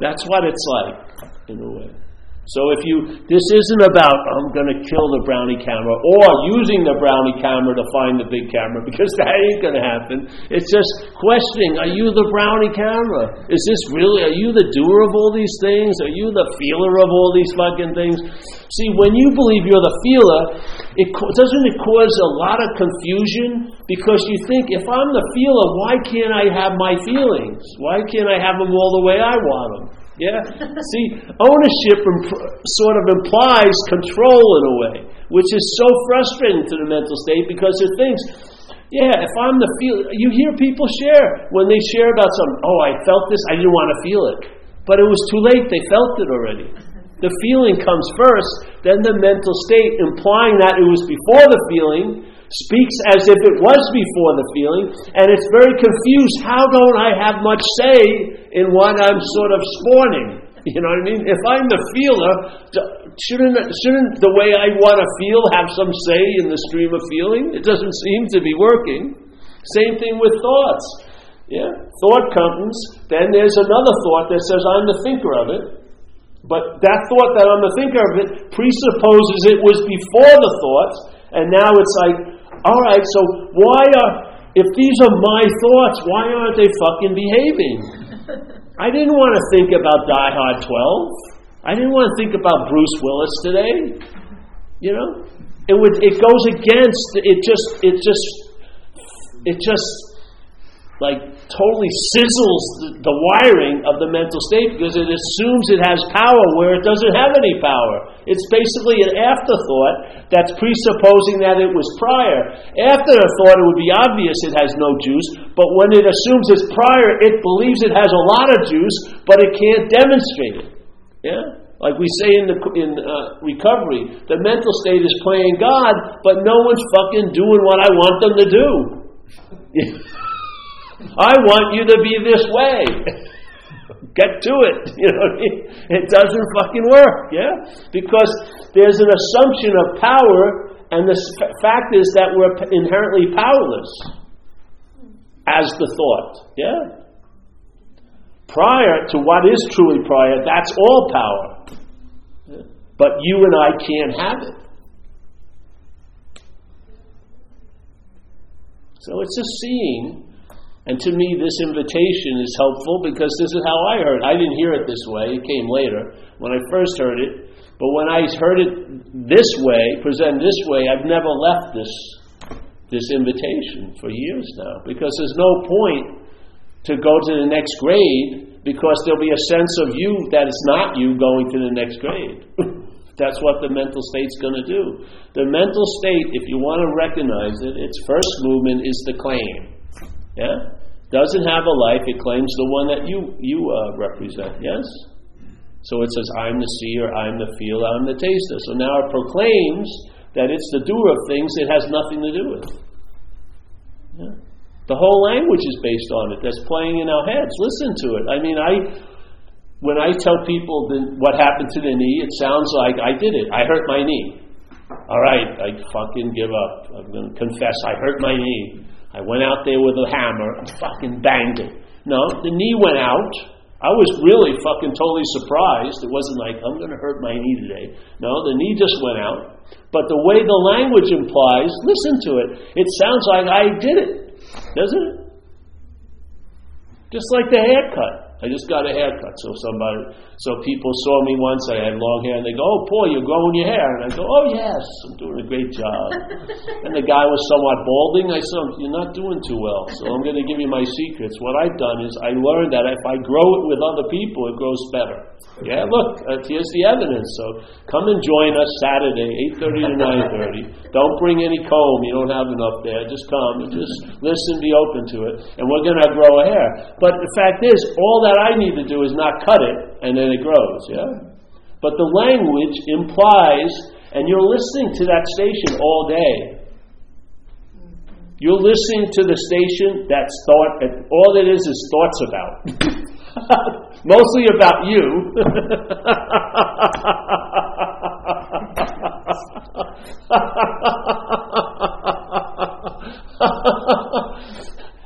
that's what it's like in a way. So if you, this isn't about I'm going to kill the brownie camera or using the brownie camera to find the big camera because that ain't going to happen. It's just questioning: Are you the brownie camera? Is this really? Are you the doer of all these things? Are you the feeler of all these fucking things? See, when you believe you're the feeler, it doesn't it cause a lot of confusion because you think if I'm the feeler, why can't I have my feelings? Why can't I have them all the way I want them? Yeah? See, ownership imp- sort of implies control in a way, which is so frustrating to the mental state because it thinks, yeah, if I'm the feel, you hear people share when they share about something, oh, I felt this, I didn't want to feel it. But it was too late, they felt it already. The feeling comes first, then the mental state, implying that it was before the feeling, speaks as if it was before the feeling, and it's very confused. How don't I have much say in what I'm sort of spawning? You know what I mean? If I'm the feeler, shouldn't, shouldn't the way I want to feel have some say in the stream of feeling? It doesn't seem to be working. Same thing with thoughts. Yeah? Thought comes, then there's another thought that says, I'm the thinker of it. But that thought that I'm the thinker of it presupposes it was before the thoughts, and now it's like, all right, so why are, if these are my thoughts, why aren't they fucking behaving? I didn't want to think about Die Hard 12. I didn't want to think about Bruce Willis today. You know? It would it goes against it just it just it just like totally sizzles the, the, wiring of the mental state because it assumes it has power where it doesn't have any power. It's basically an afterthought that's presupposing that it was prior. After the thought, it would be obvious it has no juice, but when it assumes it's prior, it believes it has a lot of juice, but it can't demonstrate it. Yeah? Like we say in, the, in uh, recovery, the mental state is playing God, but no one's fucking doing what I want them to do. I want you to be this way. Get to it. You know? It doesn't fucking work, yeah? Because there's an assumption of power, and the fact is that we're inherently powerless as the thought, yeah? Prior to what is truly prior, that's all power. But you and I can't have it. So it's a seeing and to me, this invitation is helpful because this is how I heard. I didn't hear it this way; it came later when I first heard it. But when I heard it this way, presented this way, I've never left this this invitation for years now because there's no point to go to the next grade because there'll be a sense of you that it's not you going to the next grade. That's what the mental state's going to do. The mental state, if you want to recognize it, its first movement is the claim. Yeah? Doesn't have a life, it claims the one that you, you uh, represent, yes? So it says, I'm the seer, I'm the feeler, I'm the taster. So now it proclaims that it's the doer of things it has nothing to do with. Yeah. The whole language is based on it, that's playing in our heads. Listen to it. I mean, I. When I tell people what happened to the knee, it sounds like I did it. I hurt my knee. All right, I fucking give up. I'm going to confess I hurt my knee. I went out there with a hammer and fucking banged it. No, the knee went out. I was really fucking totally surprised. It wasn't like, I'm going to hurt my knee today. No, the knee just went out. But the way the language implies, listen to it. It sounds like I did it, doesn't it? Just like the haircut. I just got a haircut. So somebody, so people saw me once. I had long hair, and they go, "Oh, Paul, you're growing your hair." And I go, "Oh yes, I'm doing a great job." and the guy was somewhat balding. I said, "You're not doing too well." So I'm going to give you my secrets. What I've done is I learned that if I grow it with other people, it grows better. Yeah, look, uh, here's the evidence. So come and join us Saturday, 8:30 to 9:30. Don't bring any comb. You don't have enough there. Just come and just listen, be open to it, and we're going to grow a hair. But the fact is, all that I need to do is not cut it, and then it grows. Yeah. But the language implies, and you're listening to that station all day. You're listening to the station that's thought, all it is is thoughts about. mostly about you.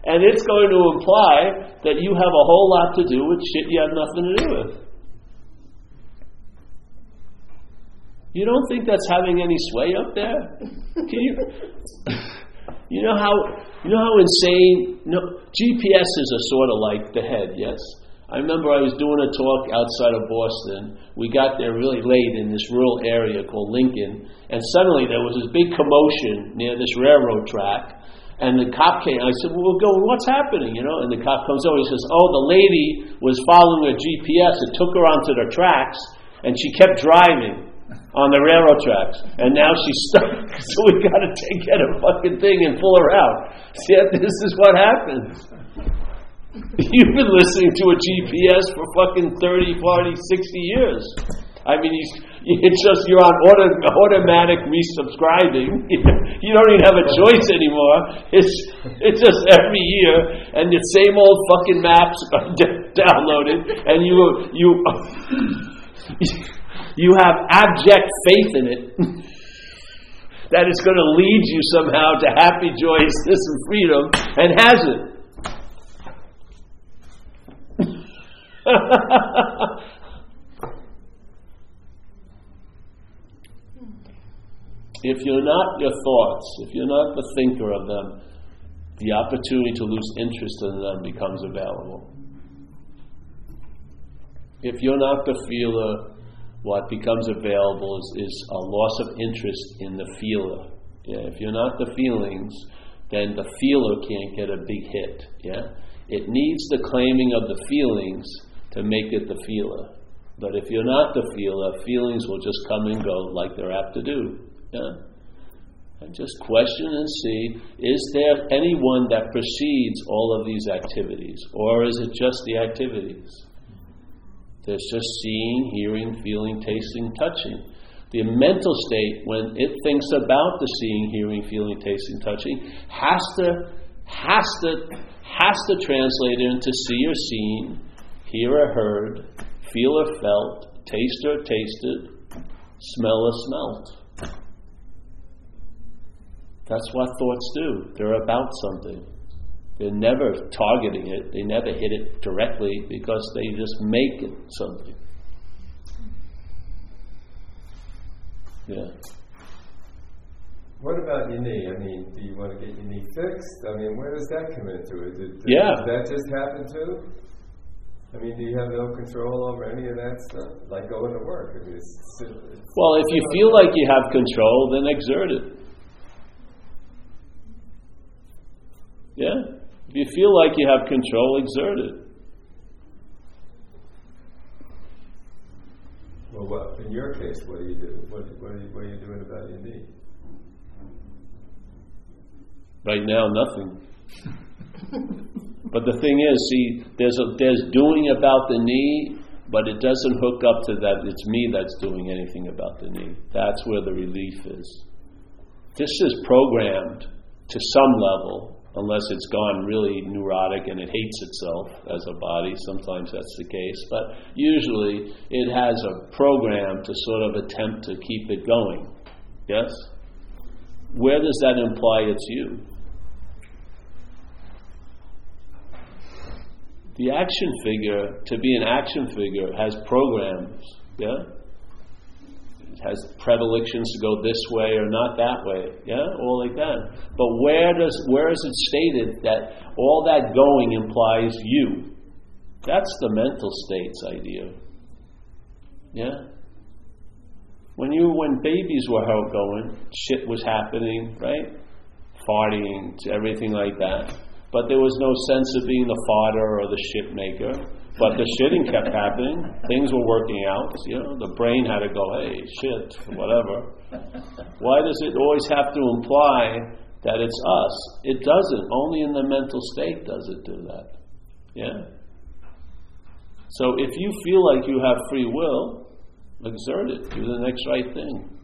and it's going to imply that you have a whole lot to do with shit you have nothing to do with. You don't think that's having any sway up there? Can you? You know how you know how insane. No, GPS is a sort of like the head, yes. I remember I was doing a talk outside of Boston. We got there really late in this rural area called Lincoln, and suddenly there was this big commotion near this railroad track. And the cop came. I said, "Well, we're going. What's happening?" You know. And the cop comes over. He says, "Oh, the lady was following a GPS. It took her onto the tracks, and she kept driving on the railroad tracks. And now she's stuck. so we got to take out a fucking thing and pull her out. See, this is what happens." You've been listening to a GPS for fucking 30, 40, 60 years. I mean, it's just you're on auto, automatic resubscribing. You don't even have a choice anymore. It's it's just every year, and the same old fucking maps are downloaded, and you you you have abject faith in it that it's going to lead you somehow to happy, joyousness, and freedom, and hasn't. if you're not your thoughts, if you're not the thinker of them, the opportunity to lose interest in them becomes available. If you're not the feeler, what becomes available is, is a loss of interest in the feeler. Yeah, if you're not the feelings, then the feeler can't get a big hit. Yeah? It needs the claiming of the feelings to make it the feeler. But if you're not the feeler, feelings will just come and go like they're apt to do. Yeah? And just question and see is there anyone that precedes all of these activities? Or is it just the activities? There's just seeing, hearing, feeling, tasting, touching. The mental state, when it thinks about the seeing, hearing, feeling, tasting, touching, has to has to has to translate into see or seen, hear or heard, feel or felt, taste or tasted, smell or smelt. That's what thoughts do. They're about something. They're never targeting it, they never hit it directly because they just make it something. Yeah. What about your knee? I mean, do you want to get your knee fixed? I mean, where does that come into it? Did, did, yeah. Did that just happen too? I mean, do you have no control over any of that stuff? Like going to work? I mean, it's, it's, well, if you feel like you have control, then exert it. Yeah? If you feel like you have control, exert it. Well, what, in your case, what do you do? What, what, are you, what are you doing about your knee? Right now, nothing. but the thing is, see, there's, a, there's doing about the knee, but it doesn't hook up to that it's me that's doing anything about the knee. That's where the relief is. This is programmed to some level unless it's gone really neurotic and it hates itself as a body. Sometimes that's the case, but usually it has a program to sort of attempt to keep it going. Yes? Where does that imply it's you? The action figure, to be an action figure, has programs. Yeah? It has predilections to go this way or not that way, yeah, all like that. But where does where is it stated that all that going implies you? That's the mental states idea. Yeah. When you when babies were out going, shit was happening, right? Farting, everything like that. But there was no sense of being the fodder or the shit maker. But the shitting kept happening. Things were working out. You know, the brain had to go, hey, shit, whatever. Why does it always have to imply that it's us? It doesn't. Only in the mental state does it do that. Yeah? So if you feel like you have free will, exert it. Do the next right thing.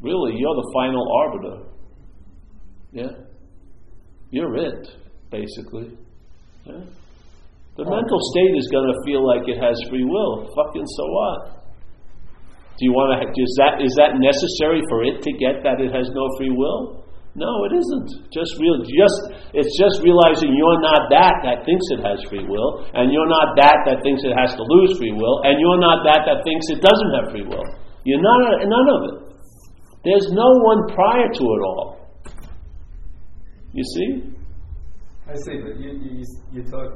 Really, you're the final arbiter. Yeah? You're it basically. Yeah? The mental state is going to feel like it has free will. Fucking so what? Do you want to? Is that is that necessary for it to get that it has no free will? No, it isn't. Just real. Just it's just realizing you're not that that thinks it has free will, and you're not that that thinks it has to lose free will, and you're not that that thinks it doesn't have free will. You're not none of it. There's no one prior to it all. You see? I see, but you, you, you talk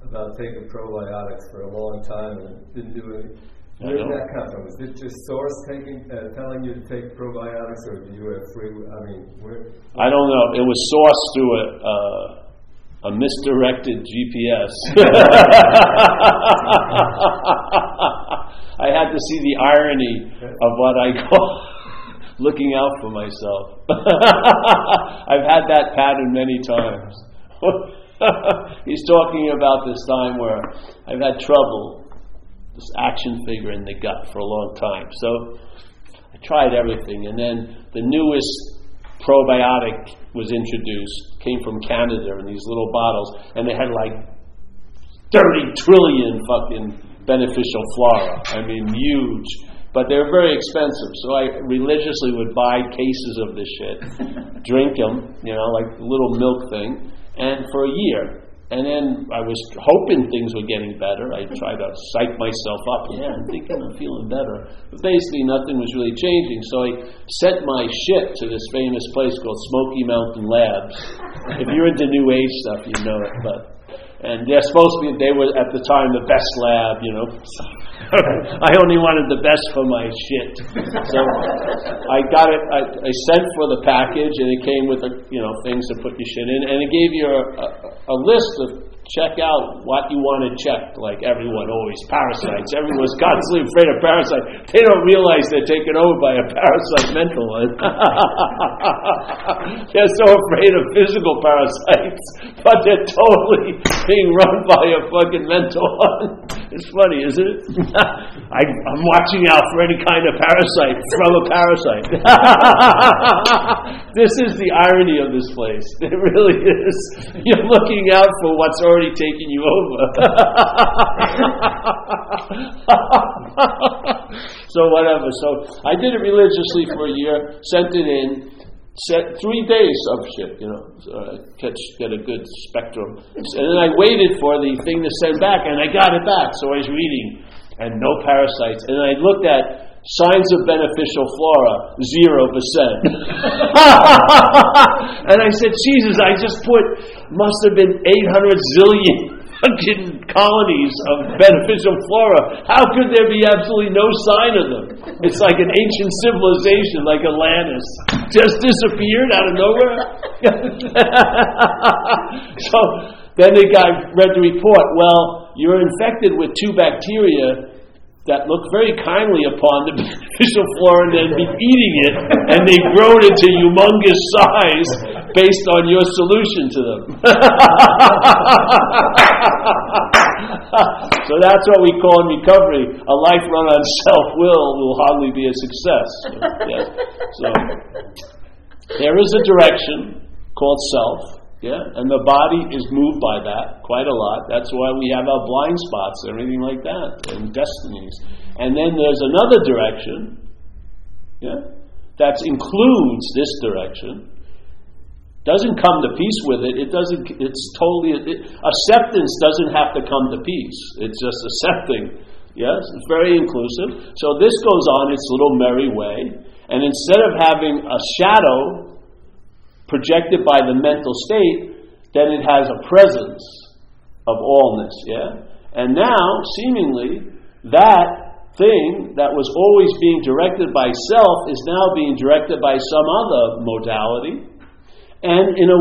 about taking probiotics for a long time and didn't do it. Where did that come from? Is it just source taking, uh, telling you to take probiotics, or do you have free? I mean, where? I don't know. It was sourced through a, uh, a misdirected GPS. I had to see the irony of what I call looking out for myself. I've had that pattern many times. He's talking about this time where I've had trouble, this action figure in the gut for a long time. So I tried everything, and then the newest probiotic was introduced, came from Canada in these little bottles, and they had like 30 trillion fucking beneficial flora. I mean, huge. But they're very expensive, so I religiously would buy cases of this shit, drink them, you know, like a little milk thing, and for a year. And then I was hoping things were getting better. I tried to psych myself up. Yeah, I'm thinking I'm feeling better. But basically, nothing was really changing. So I sent my shit to this famous place called Smoky Mountain Labs. if you're into New Age stuff, you know it. But and they're supposed to be. They were at the time the best lab, you know. I only wanted the best for my shit, so I got it. I, I sent for the package, and it came with a, you know things to put your shit in, and it gave you a, a, a list of check out what you want to check, like everyone always. Parasites. Everyone's constantly afraid of parasites. They don't realize they're taken over by a parasite mental one. they're so afraid of physical parasites, but they're totally being run by a fucking mental one. It's funny, isn't it? I, I'm watching out for any kind of parasite from a parasite. this is the irony of this place. It really is. You're looking out for what's already taken you over. so whatever. So I did it religiously for a year, sent it in, set three days of shit, you know, uh, catch get a good spectrum, and then I waited for the thing to send back, and I got it back. So I was reading, and no parasites, and I looked at Signs of beneficial flora, zero percent. and I said, Jesus, I just put, must have been 800 zillion fucking colonies of beneficial flora. How could there be absolutely no sign of them? It's like an ancient civilization, like Atlantis, just disappeared out of nowhere. so then the guy read the report. Well, you're infected with two bacteria that look very kindly upon the beneficial flora and then be eating it, and they've grown into humongous size based on your solution to them. so that's what we call in recovery. A life run on self will will hardly be a success. So there is a direction called self. Yeah, and the body is moved by that quite a lot. That's why we have our blind spots everything like that, and destinies. And then there's another direction, yeah, that includes this direction. Doesn't come to peace with it. It doesn't. It's totally it, acceptance. Doesn't have to come to peace. It's just accepting. Yes, it's very inclusive. So this goes on its little merry way, and instead of having a shadow projected by the mental state, then it has a presence of allness, yeah? And now, seemingly, that thing that was always being directed by self is now being directed by some other modality. And in, a,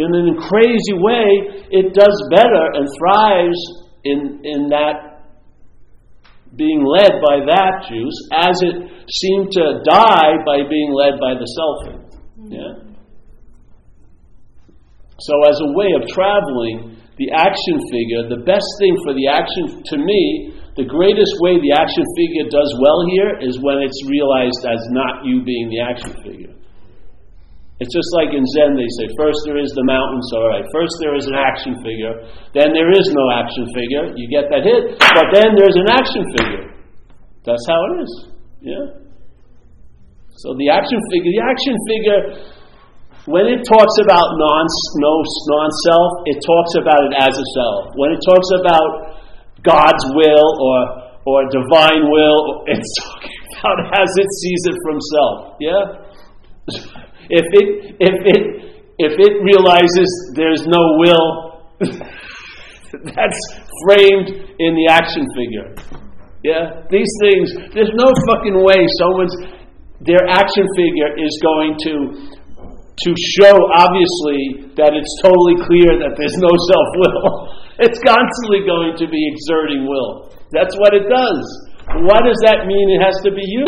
in a crazy way, it does better and thrives in, in that being led by that juice as it seemed to die by being led by the selfing. Mm-hmm. Yeah? So, as a way of traveling, the action figure, the best thing for the action, to me, the greatest way the action figure does well here is when it's realized as not you being the action figure. It's just like in Zen, they say, first there is the mountains, all right. First there is an action figure, then there is no action figure. You get that hit, but then there's an action figure. That's how it is. Yeah? So the action figure, the action figure when it talks about non, no, non-self, it talks about it as a self. When it talks about God's will or, or divine will, it's talking about as it sees it from self. Yeah? if it, if it, if it realizes there's no will, that's framed in the action figure. Yeah? These things, there's no fucking way someone's, their action figure is going to to show, obviously, that it's totally clear that there's no self will. It's constantly going to be exerting will. That's what it does. Why does that mean it has to be you?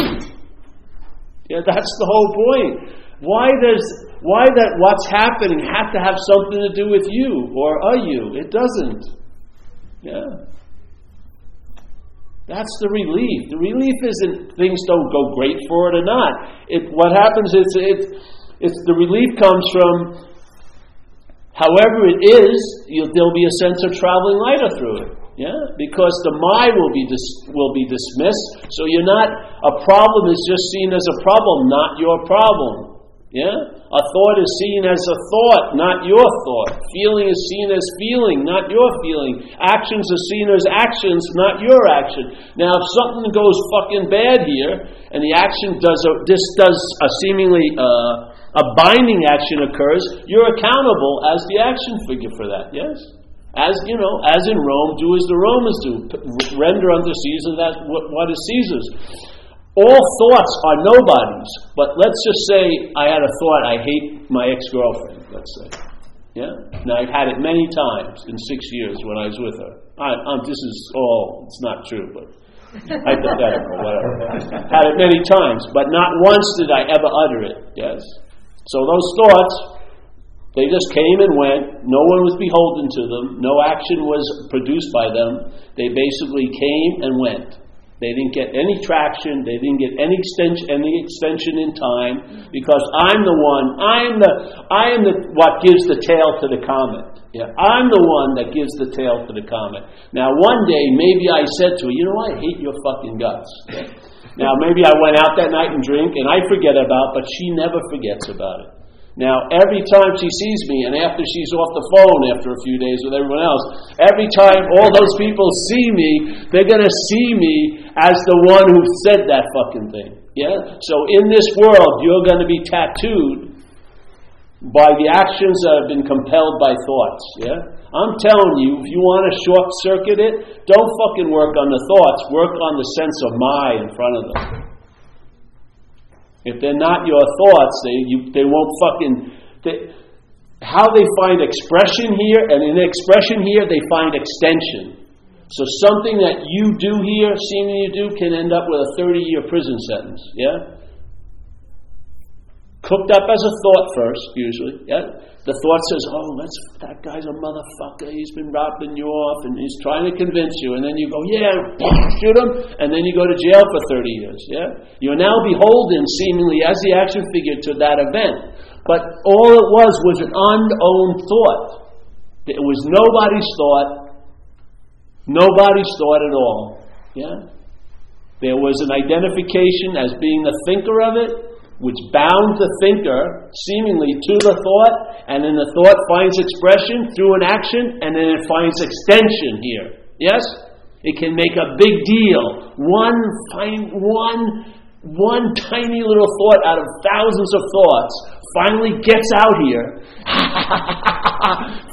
Yeah, that's the whole point. Why does why that what's happening have to have something to do with you or a you? It doesn't. Yeah. That's the relief. The relief isn't things don't go great for it or not. It what happens is it it's, the relief comes from however it is, there'll be a sense of traveling lighter through it. Yeah, because the mind will be dis- will be dismissed. So you're not a problem is just seen as a problem, not your problem. Yeah, a thought is seen as a thought, not your thought. Feeling is seen as feeling, not your feeling. Actions are seen as actions, not your action. Now, if something goes fucking bad here, and the action does a, this does a seemingly uh, a binding action occurs, you're accountable as the action figure for that, yes? As you know, as in Rome, do as the Romans do. Render unto Caesar that what is Caesar's. All thoughts are nobodies. But let's just say I had a thought, I hate my ex-girlfriend. Let's say, yeah. Now I've had it many times in six years when I was with her. I, um, this is all. It's not true, but hypothetical, whatever. Had it many times, but not once did I ever utter it. Yes. So those thoughts they just came and went. No one was beholden to them. No action was produced by them. They basically came and went. They didn't get any traction. They didn't get any extension, any extension in time because I'm the one. I'm the. I am the what gives the tail to the comet. Yeah, I'm the one that gives the tail to the comet. Now, one day, maybe I said to her, "You know, I hate your fucking guts." Yeah? Now, maybe I went out that night and drink, and I forget about, but she never forgets about it. Now, every time she sees me, and after she's off the phone after a few days with everyone else, every time all those people see me, they're going to see me as the one who said that fucking thing. Yeah? So in this world, you're going to be tattooed by the actions that have been compelled by thoughts. Yeah? I'm telling you, if you want to short circuit it, don't fucking work on the thoughts, work on the sense of my in front of them. If they're not your thoughts, they, you, they won't fucking. They, how they find expression here, and in expression here, they find extension. So something that you do here, seeming you do, can end up with a 30 year prison sentence. Yeah? Cooked up as a thought first, usually. Yeah? The thought says, oh, that guy's a motherfucker. He's been robbing you off and he's trying to convince you. And then you go, yeah, shoot him. And then you go to jail for 30 years. Yeah? You're now beholden, seemingly, as the action figure to that event. But all it was was an unowned thought. It was nobody's thought. Nobody's thought at all. Yeah? There was an identification as being the thinker of it, which bound the thinker seemingly to the thought, and then the thought finds expression through an action, and then it finds extension here. Yes? It can make a big deal. One fine, one, one tiny little thought out of thousands of thoughts finally gets out here,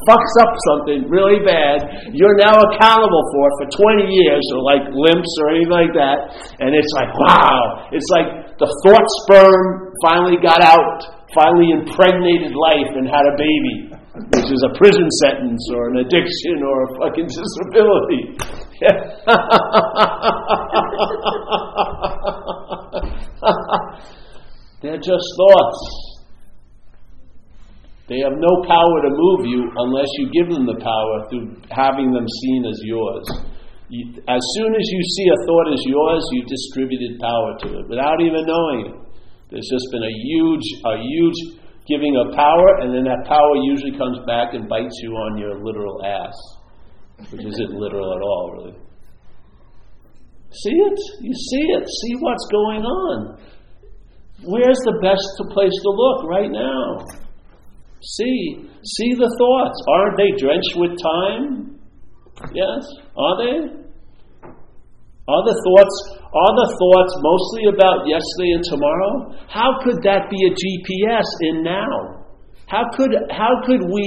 fucks up something really bad, you're now accountable for it for 20 years, or like limps or anything like that, and it's like, wow. It's like the thought sperm finally got out, finally impregnated life and had a baby, which is a prison sentence or an addiction or a fucking disability. They're just thoughts. They have no power to move you unless you give them the power through having them seen as yours. You, as soon as you see a thought as yours, you've distributed power to it without even knowing it. There's just been a huge, a huge giving of power, and then that power usually comes back and bites you on your literal ass, which isn't literal at all, really. See it? You see it. See what's going on. Where's the best place to look right now? See, see the thoughts. Aren't they drenched with time? Yes, are they? Are the thoughts are the thoughts mostly about yesterday and tomorrow? How could that be a GPS in now? How could how could we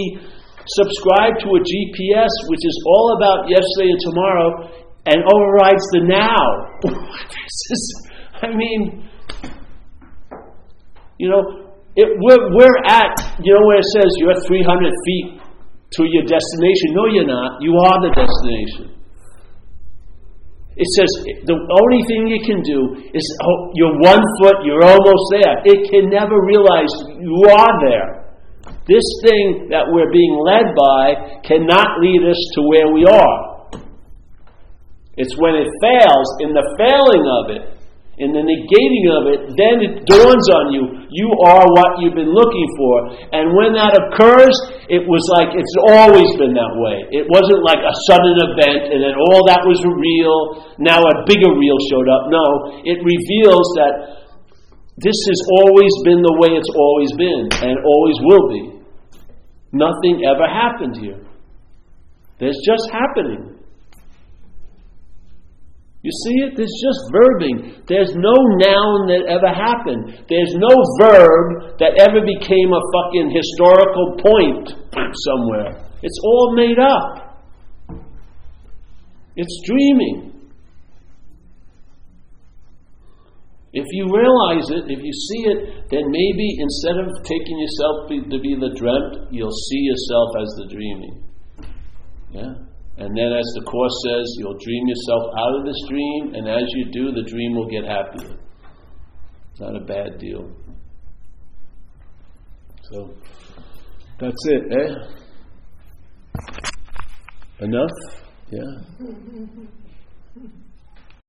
subscribe to a GPS which is all about yesterday and tomorrow and overrides the now? this is, I mean, you know, it, we're, we're at, you know where it says you're 300 feet to your destination. No, you're not. You are the destination. It says the only thing you can do is oh, you're one foot, you're almost there. It can never realize you are there. This thing that we're being led by cannot lead us to where we are. It's when it fails, in the failing of it, in the negating of it, then it dawns on you, you are what you've been looking for. And when that occurs, it was like it's always been that way. It wasn't like a sudden event and then all that was real, now a bigger real showed up. No, it reveals that this has always been the way it's always been and always will be. Nothing ever happened here. There's just happening. You see it? There's just verbing. There's no noun that ever happened. There's no verb that ever became a fucking historical point somewhere. It's all made up. It's dreaming. If you realize it, if you see it, then maybe instead of taking yourself to be the dreamt, you'll see yourself as the dreaming. Yeah? And then, as the Course says, you'll dream yourself out of this dream, and as you do, the dream will get happier. It's not a bad deal. So, that's it, eh? Enough? Yeah.